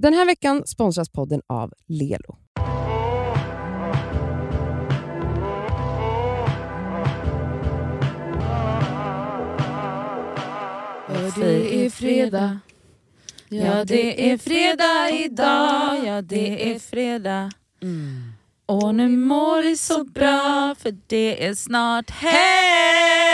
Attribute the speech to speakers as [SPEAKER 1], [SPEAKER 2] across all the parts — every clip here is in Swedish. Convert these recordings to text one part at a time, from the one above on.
[SPEAKER 1] Den här veckan sponsras podden av Lelo.
[SPEAKER 2] Det är fredag. Ja, det är fredag idag. Ja, det är fredag. Och nu mår det så bra för det är snart helg.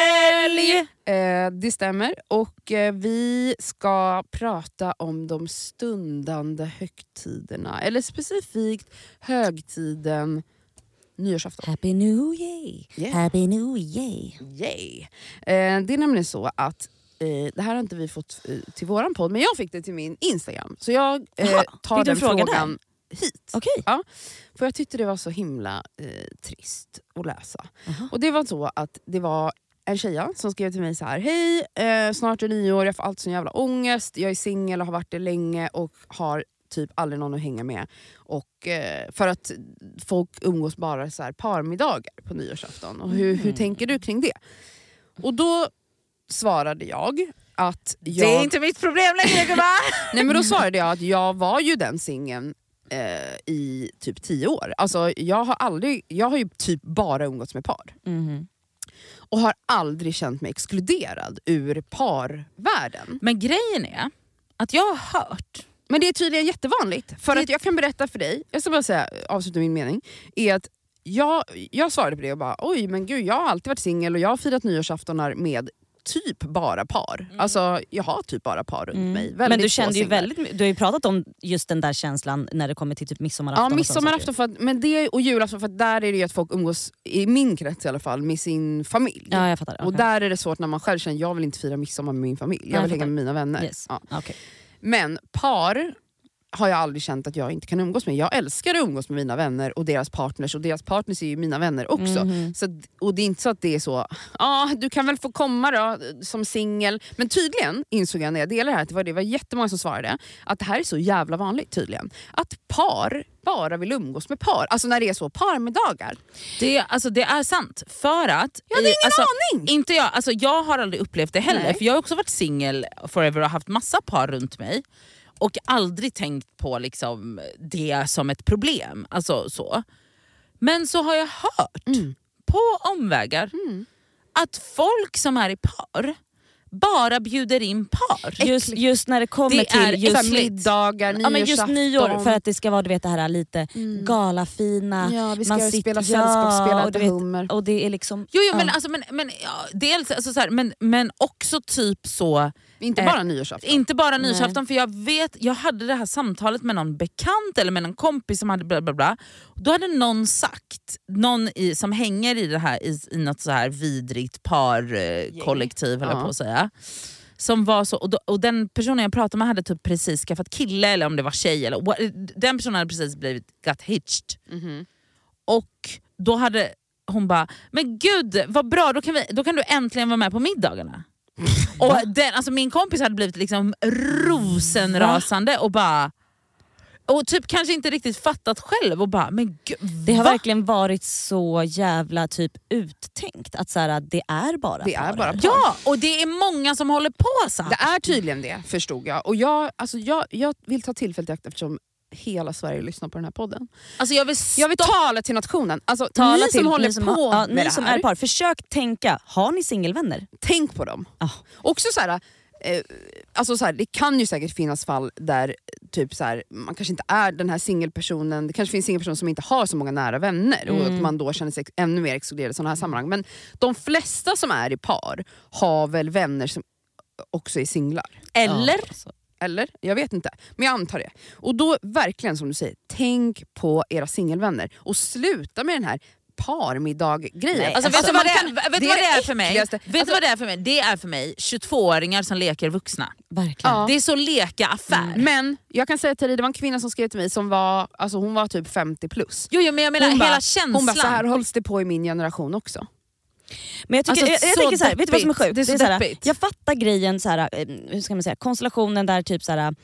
[SPEAKER 1] Eh, det stämmer. Och eh, vi ska prata om de stundande högtiderna. Eller specifikt högtiden nyårsafton.
[SPEAKER 2] Happy New Year.
[SPEAKER 1] Yeah.
[SPEAKER 2] Happy New Year.
[SPEAKER 1] Yay! Eh, det är nämligen så att eh, det här har inte vi fått eh, till våran podd, men jag fick det till min Instagram. Så jag eh,
[SPEAKER 2] Jaha,
[SPEAKER 1] tar den
[SPEAKER 2] en fråga
[SPEAKER 1] frågan hit.
[SPEAKER 2] Okej.
[SPEAKER 1] Ja, för jag tyckte det var så himla eh, trist att läsa.
[SPEAKER 2] Aha.
[SPEAKER 1] Och det var så att det var en tjeja som skrev till mig så här. Hej, eh, snart är nyår, jag får alltid sån jävla ångest. Jag är singel och har varit det länge och har typ aldrig någon att hänga med. Och, eh, för att folk umgås bara så här parmiddagar på nyårsafton. Och hur, hur tänker du kring det? Och då svarade jag att jag...
[SPEAKER 2] Det är inte mitt problem längre gumman.
[SPEAKER 1] Nej men då svarade jag att jag var ju den singeln eh, i typ tio år. Alltså, jag, har aldrig, jag har ju typ bara umgåtts med par.
[SPEAKER 2] Mhm.
[SPEAKER 1] Och har aldrig känt mig exkluderad ur parvärlden.
[SPEAKER 2] Men grejen är att jag har hört
[SPEAKER 1] Men det är tydligen jättevanligt. För att jag kan berätta för dig, jag ska bara säga, avsluta min mening, är att jag, jag svarade på det och bara oj men gud jag har alltid varit singel och jag har firat nyårsaftonar med typ bara par. Alltså jag har typ bara par runt mig. Väldigt
[SPEAKER 3] Mm. Men du kände ju väldigt, du har ju pratat om just den där känslan när det kommer till typ midsommarafton.
[SPEAKER 1] Ja,
[SPEAKER 3] och
[SPEAKER 1] midsommarafton för att, men det, och julafton för där är det ju att folk umgås, i min krets i alla fall, med sin familj.
[SPEAKER 3] Ja jag fattar.
[SPEAKER 1] Och
[SPEAKER 3] okej.
[SPEAKER 1] där är det svårt när man själv känner jag vill inte fira midsommar med min familj, jag
[SPEAKER 3] jag
[SPEAKER 1] vill hänga
[SPEAKER 3] fattar.
[SPEAKER 1] med mina vänner.
[SPEAKER 3] Yes.
[SPEAKER 1] Ja.
[SPEAKER 3] Okej.
[SPEAKER 1] Men par har jag aldrig känt att jag inte kan umgås med. Jag älskar att umgås med mina vänner och deras partners och deras partners är ju mina vänner också.
[SPEAKER 3] Mhm.
[SPEAKER 1] Så, och det är inte så att det är så, ja du kan väl få komma då som singel. Men tydligen insåg jag när jag delade det här, att det var, det var jättemånga som svarade, att det här är så jävla vanligt tydligen. Att par bara vill umgås med par. Alltså när det är så parmiddagar.
[SPEAKER 2] Det, alltså, det är sant. För att...
[SPEAKER 1] Jag hade ingen
[SPEAKER 2] alltså,
[SPEAKER 1] aning!
[SPEAKER 2] Inte jag, alltså, jag har aldrig upplevt det heller.
[SPEAKER 1] Nej.
[SPEAKER 2] För Jag har också varit singel forever och haft massa par runt mig. Och aldrig tänkt på liksom, det som ett problem. Alltså, så. Men så har jag hört
[SPEAKER 1] Mm.
[SPEAKER 2] på omvägar att folk som är i par bara bjuder in par.
[SPEAKER 3] Just, just när det kommer
[SPEAKER 2] Det
[SPEAKER 3] till just,
[SPEAKER 1] middagar,
[SPEAKER 3] ja, men just nyår, för att det ska vara du vet, det här lite galafina.
[SPEAKER 1] Ja, vi ska
[SPEAKER 3] man
[SPEAKER 1] spela sällskapsspel,
[SPEAKER 3] och vet,
[SPEAKER 1] hummer.
[SPEAKER 3] Och det är liksom...
[SPEAKER 2] Jo, jo men,
[SPEAKER 3] ja.
[SPEAKER 2] alltså, men, men, ja, dels, alltså, så här, men, men också typ så
[SPEAKER 1] Inte
[SPEAKER 2] Eh,
[SPEAKER 1] bara nyårsafton.
[SPEAKER 2] Inte bara nyårsafton, för jag vet, jag hade det här samtalet med någon bekant eller med någon kompis som hade bla bla bla. Då hade någon sagt, någon i, som hänger i det här i, i något så här vidrigt parkollektiv eh, höll
[SPEAKER 1] Ja.
[SPEAKER 2] på att säga. Som var så, och, då, och den personen jag pratade med hade typ precis skaffat kille eller om det var tjej. Eller, den personen hade precis blivit got hitched.
[SPEAKER 1] Mhm.
[SPEAKER 2] Och då hade hon bara, men gud vad bra, då kan, vi, då kan du äntligen vara med på middagarna. Och den, alltså min kompis hade blivit liksom rosenrasande och bara och typ kanske inte riktigt fattat själv och bara, men gud,
[SPEAKER 3] Det har
[SPEAKER 2] va?
[SPEAKER 3] verkligen varit så jävla typ uttänkt att så här, det är bara
[SPEAKER 1] Det är bara par.
[SPEAKER 2] Ja, och det är många som håller på så.
[SPEAKER 1] Det är tydligen det, förstod jag. Och jag, alltså jag, jag vill ta tillfället i akt eftersom hela Sverige lyssnar på den här podden.
[SPEAKER 2] Alltså jag vill,
[SPEAKER 1] Jag vill tala till nationen. Alltså,
[SPEAKER 3] Tala
[SPEAKER 1] ni som
[SPEAKER 3] till
[SPEAKER 1] håller
[SPEAKER 3] ni som,
[SPEAKER 1] på
[SPEAKER 3] har, ja,
[SPEAKER 1] med
[SPEAKER 3] ni
[SPEAKER 1] det
[SPEAKER 3] som
[SPEAKER 1] här,
[SPEAKER 3] är par, försök tänka, har ni singelvänner?
[SPEAKER 1] tänk på dem.
[SPEAKER 3] Ja.
[SPEAKER 1] Också så här, eh, alltså så här, det kan ju säkert finnas fall där typ så här, man kanske inte är den här singelpersonen, det kanske finns singelpersoner som inte har så många nära vänner och
[SPEAKER 3] Mm.
[SPEAKER 1] att man då känner sig ännu mer exkluderad i sådana här sammanhang. Men de flesta som är i par har väl vänner som också är singlar.
[SPEAKER 2] eller?
[SPEAKER 3] Ja, alltså.
[SPEAKER 1] Eller? Jag vet inte. Men jag antar det. Och då verkligen som du säger, tänk på era singelvänner och sluta med den här parmiddag-grejen.
[SPEAKER 3] Nej,
[SPEAKER 2] Alltså, vet du vad det, är, vet du
[SPEAKER 1] det
[SPEAKER 2] vad det
[SPEAKER 1] är
[SPEAKER 2] är för mig? Vet du
[SPEAKER 1] Alltså-
[SPEAKER 2] vad det är för mig? Det är för mig 22-åringar som leker vuxna.
[SPEAKER 3] Verkligen.
[SPEAKER 1] Ja.
[SPEAKER 2] Det är så leka affär.
[SPEAKER 1] Men jag kan säga till dig, det var en kvinna som skrev till mig som var, alltså hon var typ 50 plus.
[SPEAKER 2] Jo, jo men jag menar
[SPEAKER 1] Hon
[SPEAKER 2] hela
[SPEAKER 1] bara-
[SPEAKER 2] känslan.
[SPEAKER 1] Hon bara, så här hålls det på i min generation också.
[SPEAKER 3] Men jag, tycker,
[SPEAKER 2] Alltså,
[SPEAKER 3] jag, jag
[SPEAKER 2] så
[SPEAKER 3] tänker så här, vet du vad som är sjukt?
[SPEAKER 2] Det är så
[SPEAKER 3] så här,
[SPEAKER 2] deppigt.
[SPEAKER 3] jag fattar grejen, så eh, hur ska man säga, konstellationen där typ så här,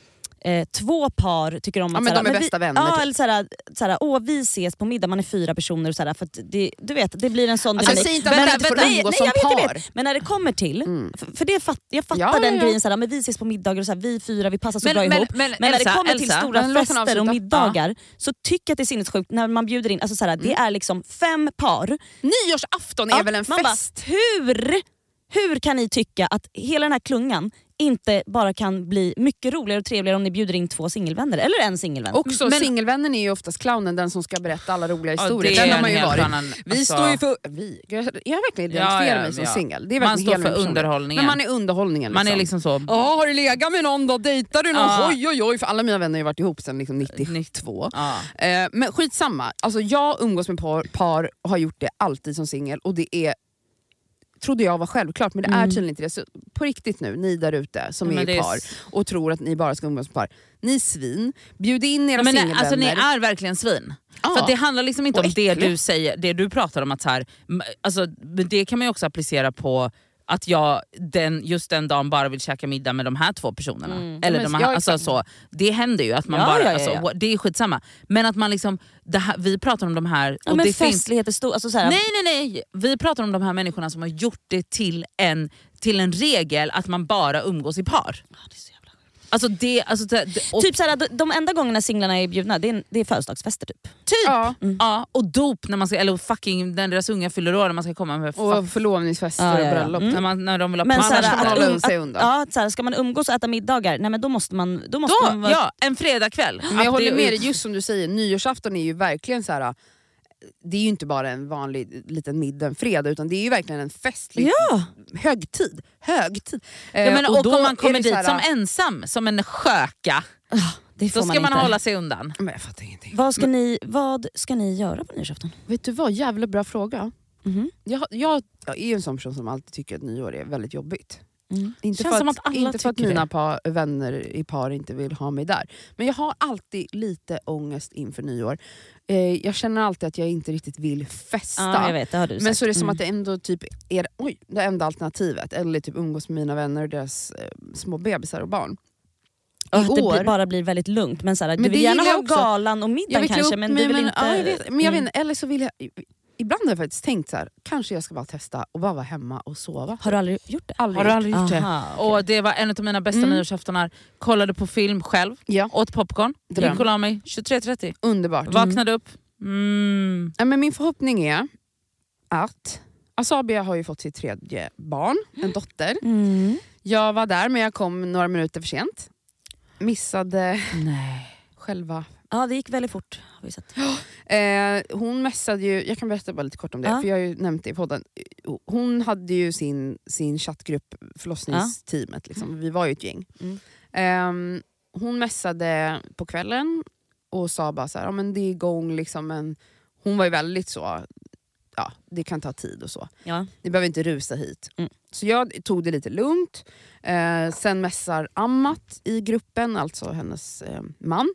[SPEAKER 3] eh, två par tycker om
[SPEAKER 1] Ja,
[SPEAKER 3] att...
[SPEAKER 1] men
[SPEAKER 3] såhär,
[SPEAKER 1] de är
[SPEAKER 3] vi,
[SPEAKER 1] bästa vänner,
[SPEAKER 3] Ja,
[SPEAKER 1] typ.
[SPEAKER 3] eller såhär, såhär, åh vi ses på middag, man är fyra personer. Såhär, för det, du vet, det blir en sån
[SPEAKER 1] Alltså,
[SPEAKER 3] dynamik.
[SPEAKER 1] säger inte att
[SPEAKER 3] Men-
[SPEAKER 1] man inte får
[SPEAKER 3] nej,
[SPEAKER 1] umgås
[SPEAKER 3] nej,
[SPEAKER 1] som par.
[SPEAKER 3] vet. Men när det kommer till,
[SPEAKER 1] Mm.
[SPEAKER 3] för, för det fatt, jag fattar
[SPEAKER 1] Ja, ja,
[SPEAKER 3] den
[SPEAKER 1] ja.
[SPEAKER 3] grejen, såhär, men vi ses på middagar och såhär, vi fyra vi passar så
[SPEAKER 2] Men-
[SPEAKER 3] bra
[SPEAKER 2] men-
[SPEAKER 3] ihop.
[SPEAKER 2] men
[SPEAKER 3] Men när det
[SPEAKER 2] Elsa,
[SPEAKER 3] kommer till
[SPEAKER 2] Elsa,
[SPEAKER 3] stora
[SPEAKER 1] men
[SPEAKER 3] fester och middagar så tycker jag att det är sinnessjukt när man bjuder in, alltså såhär, det
[SPEAKER 1] Mm.
[SPEAKER 3] är liksom fem par.
[SPEAKER 1] Nyårsafton är
[SPEAKER 3] Ja,
[SPEAKER 1] väl en
[SPEAKER 3] man bara,
[SPEAKER 1] fest?
[SPEAKER 3] hur, hur kan ni tycka att hela den här klungan inte bara kan bli mycket roligare och trevligare om ni bjuder in två singelvänner eller en singelvän?
[SPEAKER 1] Också
[SPEAKER 2] Men-
[SPEAKER 1] singelvännen är ju oftast clownen, den som ska berätta alla roliga
[SPEAKER 2] Ja,
[SPEAKER 1] historier.
[SPEAKER 2] är
[SPEAKER 1] den har man ju varit.
[SPEAKER 2] annan-
[SPEAKER 1] Vi
[SPEAKER 2] alltså-
[SPEAKER 1] står ju för... Vi? Jag, jag verkligen
[SPEAKER 2] Ja,
[SPEAKER 1] identifierar
[SPEAKER 2] ja,
[SPEAKER 1] mig som
[SPEAKER 2] ja.
[SPEAKER 1] singel. Det är
[SPEAKER 2] Man står för
[SPEAKER 1] person.
[SPEAKER 2] underhållningen.
[SPEAKER 1] Men man är underhållningen.
[SPEAKER 2] Man är liksom så...
[SPEAKER 1] Ja, har du legat med någon då? Dejtar du någon?
[SPEAKER 2] Ja.
[SPEAKER 1] Oj oj oj. För alla mina vänner har ju varit ihop sedan liksom 92.
[SPEAKER 2] Ja.
[SPEAKER 1] Eh, men skitsamma. Alltså, jag umgås med par, par och har gjort det alltid som singel. Och det är trodde jag var självklart men det är
[SPEAKER 3] Mm.
[SPEAKER 1] tydligen inte det. Så på riktigt nu, ni där ute som
[SPEAKER 2] Men
[SPEAKER 1] är
[SPEAKER 2] det
[SPEAKER 1] i
[SPEAKER 2] är
[SPEAKER 1] par och tror att ni bara ska umgås med par. Ni är svin, bjud in era
[SPEAKER 2] nej,
[SPEAKER 1] singelvänner.
[SPEAKER 2] alltså, ni är verkligen svin.
[SPEAKER 1] Ja.
[SPEAKER 2] För det handlar liksom inte
[SPEAKER 1] Och
[SPEAKER 2] om det
[SPEAKER 1] äckliga.
[SPEAKER 2] du säger, det du pratar om att så här, alltså, det kan man ju också applicera på att jag den, just den dagen bara vill käka middag med de här två personerna.
[SPEAKER 3] Mm.
[SPEAKER 2] Eller de här, alltså, så, det händer ju att man
[SPEAKER 3] Ja,
[SPEAKER 2] bara,
[SPEAKER 3] ja, ja,
[SPEAKER 2] alltså, det är skitsamma. Men att man liksom, här, vi pratar om de här... och det finns,
[SPEAKER 3] festligheter, stor, alltså såhär,
[SPEAKER 2] nej nej nej, vi pratar om de här människorna som har gjort det till en, till en regel att man bara umgås i par.
[SPEAKER 3] Ja,
[SPEAKER 2] Alltså det, alltså det, och,
[SPEAKER 3] Typ såhär, de, de enda gångerna singlarna är bjudna det är, det är födelsedagsfester typ.
[SPEAKER 2] typ.
[SPEAKER 1] Ja.
[SPEAKER 2] Ja, och dop, när man ska, eller fucking när deras unga fyller år när man ska komma med
[SPEAKER 1] Och förlovningsfester
[SPEAKER 3] Ja, ja, ja.
[SPEAKER 1] och bröllop.
[SPEAKER 3] Mm.
[SPEAKER 2] när, man, när de vill ha
[SPEAKER 3] Men såhär,
[SPEAKER 1] får man
[SPEAKER 3] att-
[SPEAKER 1] hålla
[SPEAKER 3] att-
[SPEAKER 1] sig undan.
[SPEAKER 3] Ja, såhär, ska man umgås och äta middagar, nej men då måste man... Då måste man
[SPEAKER 2] Då,
[SPEAKER 3] vara-
[SPEAKER 2] ja, en fredagkväll.
[SPEAKER 1] Men jag håller med dig, just som du säger, nyårsafton är ju verkligen så här. Det är ju inte bara en vanlig liten middag en fredag utan det är ju verkligen en festlig
[SPEAKER 3] Ja.
[SPEAKER 1] högtid. högtid.
[SPEAKER 2] Ja,
[SPEAKER 1] Eh,
[SPEAKER 2] men, och
[SPEAKER 1] då
[SPEAKER 2] om man kommer dit
[SPEAKER 1] här-
[SPEAKER 2] som ensam, som en sköka,
[SPEAKER 3] Det får
[SPEAKER 2] då ska man,
[SPEAKER 3] inte.
[SPEAKER 2] hålla sig undan.
[SPEAKER 1] Men jag fattar ingenting.
[SPEAKER 3] Vad ska, ni, vad ska ni göra på nyårsafton?
[SPEAKER 1] Vet du vad, jävla bra fråga.
[SPEAKER 3] Mhm.
[SPEAKER 1] Jag, jag, jag är ju en sån person som alltid tycker att nyår är väldigt jobbigt.
[SPEAKER 3] Mm.
[SPEAKER 1] Inte
[SPEAKER 2] Känns
[SPEAKER 1] för
[SPEAKER 2] som
[SPEAKER 1] att,
[SPEAKER 2] att alla
[SPEAKER 1] inte för att mina par, vänner i par inte vill ha mig där. Men jag har alltid lite ångest inför nyår. Eh, jag känner alltid att jag inte riktigt vill festa.
[SPEAKER 3] Jag vet, du
[SPEAKER 1] Men
[SPEAKER 3] sagt.
[SPEAKER 1] så är det som
[SPEAKER 3] Mm.
[SPEAKER 1] att det ändå typ är oj, det enda alternativet. Eller typ umgås med mina vänner och deras eh, små bebisar och barn.
[SPEAKER 3] Och att det blir, bara blir väldigt lugnt. Men, du
[SPEAKER 1] Men
[SPEAKER 3] vill
[SPEAKER 1] det
[SPEAKER 3] gärna ha
[SPEAKER 1] också.
[SPEAKER 3] galan och middagen
[SPEAKER 1] vill
[SPEAKER 3] kanske men du vill
[SPEAKER 1] men,
[SPEAKER 3] inte...
[SPEAKER 1] ja, jag vet, men jag
[SPEAKER 3] Mm.
[SPEAKER 1] vet, eller så vill jag... Ibland har jag faktiskt tänkt så här, kanske jag ska bara testa och bara vara hemma och sova.
[SPEAKER 3] Har du aldrig gjort det?
[SPEAKER 1] Aldrig.
[SPEAKER 2] Har du aldrig gjort det?
[SPEAKER 3] Aha, okej.
[SPEAKER 2] Och Det var en av mina bästa
[SPEAKER 1] Mm.
[SPEAKER 2] nyårsaftonar. Kollade på film själv,
[SPEAKER 1] Ja,
[SPEAKER 2] åt popcorn,
[SPEAKER 1] Dröm.
[SPEAKER 2] gick och la mig 23.30.
[SPEAKER 1] underbart.
[SPEAKER 2] Vaknade upp. Mm.
[SPEAKER 1] Ja, men min förhoppning är att Asabia har ju fått sitt tredje barn, en dotter.
[SPEAKER 3] Mm.
[SPEAKER 1] Jag var där men jag kom några minuter för sent. Missade
[SPEAKER 2] Nej.
[SPEAKER 1] själva...
[SPEAKER 3] Ja det gick väldigt fort har vi sett.
[SPEAKER 1] Eh, hon messade ju, jag kan berätta bara lite kort om det,
[SPEAKER 3] Ja.
[SPEAKER 1] för jag har ju nämnt det i podden. Hon hade ju sin, sin chattgrupp, förlossningsteamet, liksom. vi var ju ett gäng.
[SPEAKER 3] Mm.
[SPEAKER 1] Ehm, hon messade på kvällen och sa bara så här, ja, men det är igång, liksom, men hon var ju väldigt så, ja det kan ta tid och så.
[SPEAKER 3] Ja.
[SPEAKER 1] Ni behöver inte rusa hit.
[SPEAKER 3] Mm.
[SPEAKER 1] Så jag tog det lite lugnt. Eh, sen messar Amat i gruppen, alltså hennes eh, man.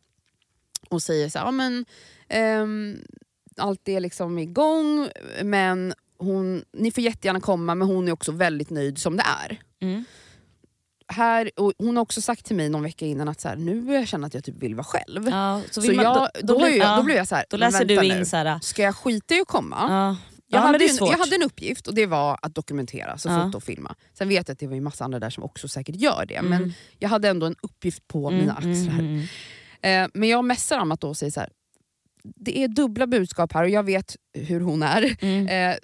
[SPEAKER 1] Och säger så här, ja, men, ehm, allt är liksom igång men hon, ni får jättegärna komma men hon är också väldigt nöjd som det är.
[SPEAKER 3] Mm.
[SPEAKER 1] Här, och hon har också sagt till mig någon vecka innan att så här, nu börjar jag känna att jag typ vill vara själv.
[SPEAKER 3] Ja,
[SPEAKER 1] så
[SPEAKER 3] vill man-
[SPEAKER 1] jag, då, då,
[SPEAKER 3] blir-
[SPEAKER 1] jag,
[SPEAKER 3] ja,
[SPEAKER 1] då blev jag så här,
[SPEAKER 3] då läser du in såhär...
[SPEAKER 1] Ska jag skita i att komma?
[SPEAKER 3] Ja.
[SPEAKER 1] Jag, hade en, jag hade en uppgift och det var att dokumentera, så fota och filma. Sen vet jag att det var ju massa andra där som också säkert gör det,
[SPEAKER 3] Mm.
[SPEAKER 1] men jag hade ändå en uppgift på mina axlar.
[SPEAKER 3] Mm, mm,
[SPEAKER 1] Eh, men jag messar Amat då och säger så här. det är dubbla budskap här och jag vet hur hon är.
[SPEAKER 3] mm.
[SPEAKER 1] Eh,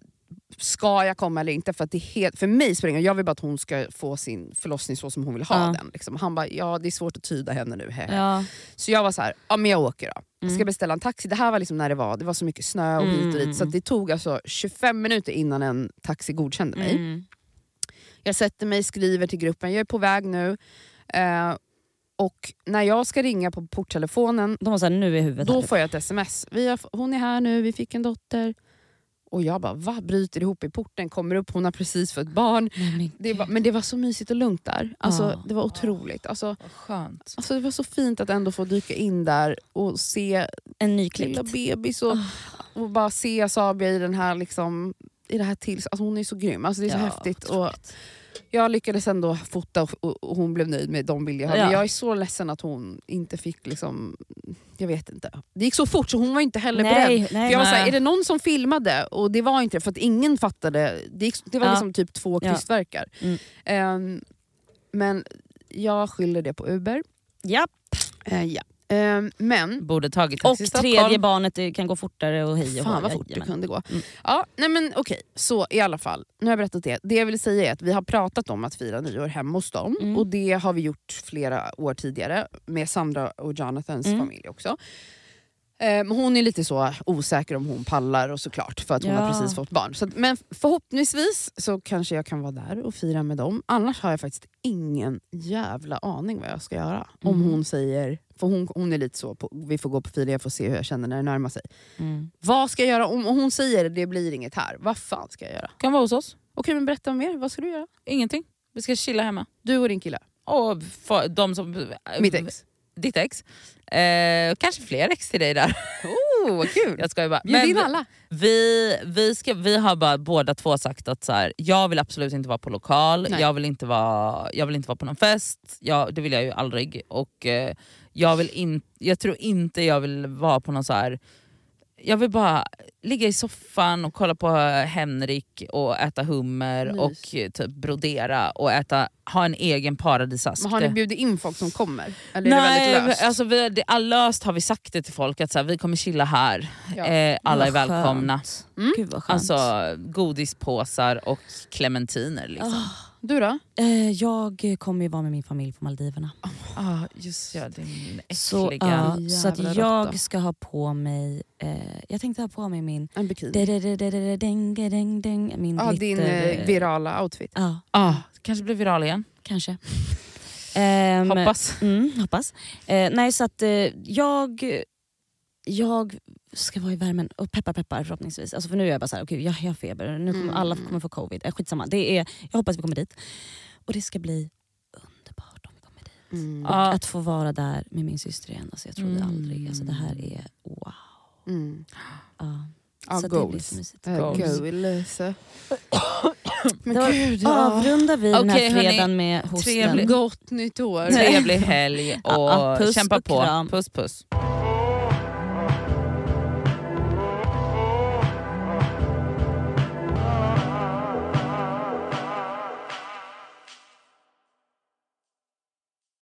[SPEAKER 1] ska jag komma eller inte? För, att det helt, för mig ingen Jag vill bara att hon ska få sin förlossning så som hon vill ha
[SPEAKER 3] Ja.
[SPEAKER 1] den. Liksom. Han bara, ja det är svårt att tyda henne nu. he, he."
[SPEAKER 3] Ja.
[SPEAKER 1] Så jag var så här, ja men jag åker då. Jag ska
[SPEAKER 3] Mm.
[SPEAKER 1] beställa en taxi. Det här var liksom när det var, det var så mycket snö och hit och
[SPEAKER 3] Mm.
[SPEAKER 1] dit. Så att det tog alltså 25 minuter innan en taxi godkände mig.
[SPEAKER 3] Mm.
[SPEAKER 1] Jag sätter mig, skriver till gruppen, jag är på väg nu. Eh, och när jag ska ringa på porttelefonen
[SPEAKER 3] De var såhär, nu är huvudet
[SPEAKER 1] då
[SPEAKER 3] här.
[SPEAKER 1] får jag ett sms. Vi har, hon är här nu, vi fick en dotter. Och jag bara, va? Bryter ihop i porten, kommer upp, hon har precis fått barn.
[SPEAKER 3] Nej, men
[SPEAKER 1] Det var, men det var så mysigt och lugnt där. Alltså,
[SPEAKER 3] Ja.
[SPEAKER 1] Det var otroligt. Alltså,
[SPEAKER 2] Vad skönt.
[SPEAKER 1] alltså, det var så fint att ändå få dyka in där och se
[SPEAKER 3] en
[SPEAKER 1] lilla
[SPEAKER 3] nyklippt.
[SPEAKER 1] bebis och, och bara se Sabia i den här liksom, i det här till, alltså hon är så grym, alltså det är så häftigt. Och jag lyckades ändå fota och, och, hon blev nöjd med de bilder jag hade.
[SPEAKER 3] Ja.
[SPEAKER 1] Jag är så ledsen att hon inte fick liksom, jag vet inte. Det gick så fort så hon var inte heller beredd.
[SPEAKER 3] nej,
[SPEAKER 1] För
[SPEAKER 3] nej.
[SPEAKER 1] jag var såhär,
[SPEAKER 2] Nej.
[SPEAKER 1] är det någon som filmade? Och det var inte det, för att ingen fattade. Det, gick, det var
[SPEAKER 3] Ja.
[SPEAKER 1] liksom typ två
[SPEAKER 3] Ja.
[SPEAKER 1] krystverkar.
[SPEAKER 3] Mm.
[SPEAKER 1] Ehm, men jag skyller det på Uber.
[SPEAKER 3] Ja.
[SPEAKER 1] Eh, ja. Ehm, men
[SPEAKER 2] Borde tagit
[SPEAKER 3] Och tredje barnet kan gå fortare och hej och
[SPEAKER 1] Fan vad fort det kunde gå.
[SPEAKER 3] Mm.
[SPEAKER 1] Ja, nej men okej, så i alla fall. Nu har jag berättat det. Det jag vill säga är att vi har pratat om att fira nyår hemma hos dem.
[SPEAKER 3] Mm.
[SPEAKER 1] Och det har vi gjort flera år tidigare. Med Sandra och Jonathans
[SPEAKER 3] Mm.
[SPEAKER 1] familj också. Men hon är lite så osäker om hon pallar och såklart för att hon har
[SPEAKER 3] Ja.
[SPEAKER 1] precis fått barn. Så att, men förhoppningsvis så kanske jag kan vara där och fira med dem. Annars har jag faktiskt ingen jävla aning vad jag ska göra. Om
[SPEAKER 3] Mhm.
[SPEAKER 1] hon säger, för hon, hon är lite så, på, vi får gå på fira, jag får se hur jag känner när det närmar sig.
[SPEAKER 3] Mm.
[SPEAKER 1] Vad ska jag göra om, hon säger det blir inget här? Vad fan ska jag göra?
[SPEAKER 2] Kan vara hos oss.
[SPEAKER 1] Okej men berätta mer, vad ska du göra?
[SPEAKER 2] Ingenting. Vi ska chilla hemma.
[SPEAKER 1] Du och din kille,
[SPEAKER 2] Och få- de som...
[SPEAKER 1] mitt ex.
[SPEAKER 2] Ditt ex. Eh, kanske fler ex till dig där.
[SPEAKER 1] Oh vad kul!
[SPEAKER 2] Jag skojar bara.
[SPEAKER 1] Bjud in alla.
[SPEAKER 2] Vi, vi, ska, vi har bara båda två sagt att så här, jag vill absolut inte vara på lokal,
[SPEAKER 1] Nej.
[SPEAKER 2] jag vill inte vara, jag vill inte vara på någon fest, jag, det vill jag ju aldrig. Och eh, jag, vill in, jag tror inte jag vill vara på någon så här. Jag vill bara ligga i soffan och kolla på Henrik och äta hummer
[SPEAKER 1] Mys.
[SPEAKER 2] och typ brodera och äta, ha en egen paradisask.
[SPEAKER 1] Men har ni
[SPEAKER 2] Det-
[SPEAKER 1] bjudit in folk som kommer? Eller är det
[SPEAKER 2] Nej,
[SPEAKER 1] väldigt löst?
[SPEAKER 2] alltså vi, det, löst har vi sagt det till folk att så här, vi kommer chilla här.
[SPEAKER 1] Ja.
[SPEAKER 2] Eh, alla är välkomna.
[SPEAKER 1] Mm.
[SPEAKER 3] Gud vad skönt.
[SPEAKER 2] Alltså godispåsar och clementiner. Liksom.
[SPEAKER 3] Ah,
[SPEAKER 1] Du då?
[SPEAKER 3] eh, jag kommer ju vara med min familj på Maldiverna.
[SPEAKER 2] Ah, just ja, din
[SPEAKER 3] Så,
[SPEAKER 2] äckliga...
[SPEAKER 3] ja, så att jag
[SPEAKER 1] råtta.
[SPEAKER 3] ska ha på mig, eh, jag tänkte ha på mig min
[SPEAKER 1] En bikini?
[SPEAKER 3] Min
[SPEAKER 1] Ja, din
[SPEAKER 3] glitter-
[SPEAKER 1] eh, virala outfit.
[SPEAKER 3] Ja,
[SPEAKER 2] ah, kanske blir viral igen.
[SPEAKER 3] kanske. Ehm,
[SPEAKER 2] Hoppas.
[SPEAKER 3] Mm, hoppas. Eh, nej så att eh, jag, jag ska vara i värmen och peppar peppar förhoppningsvis. Alltså för nu är jag bara såhär, okej jag jag har feber, nu kommer
[SPEAKER 1] Mm.
[SPEAKER 3] alla kommer få covid. Eh, skitsamma. Det är, jag hoppas vi kommer dit. Och det ska bli underbart om vi kommer dit.
[SPEAKER 1] Mm.
[SPEAKER 3] Och att få vara där med min syster igen, alltså jag trodde
[SPEAKER 2] Mm.
[SPEAKER 3] aldrig. Alltså det här är wow.
[SPEAKER 1] Mm.
[SPEAKER 3] Ja.
[SPEAKER 1] Ja,
[SPEAKER 3] så det blir
[SPEAKER 1] goals.
[SPEAKER 3] så.
[SPEAKER 1] Äh,
[SPEAKER 2] Goals.
[SPEAKER 1] goals. Men
[SPEAKER 3] Då
[SPEAKER 1] gud, ja.
[SPEAKER 3] avrundar vi den här
[SPEAKER 2] Okej, hörni.
[SPEAKER 3] fredagen med hosten.
[SPEAKER 2] Trevligt.
[SPEAKER 1] Gott nytt år.
[SPEAKER 2] Trevlig helg och
[SPEAKER 3] Ja,
[SPEAKER 2] kämpa
[SPEAKER 3] och
[SPEAKER 2] på. Puss puss.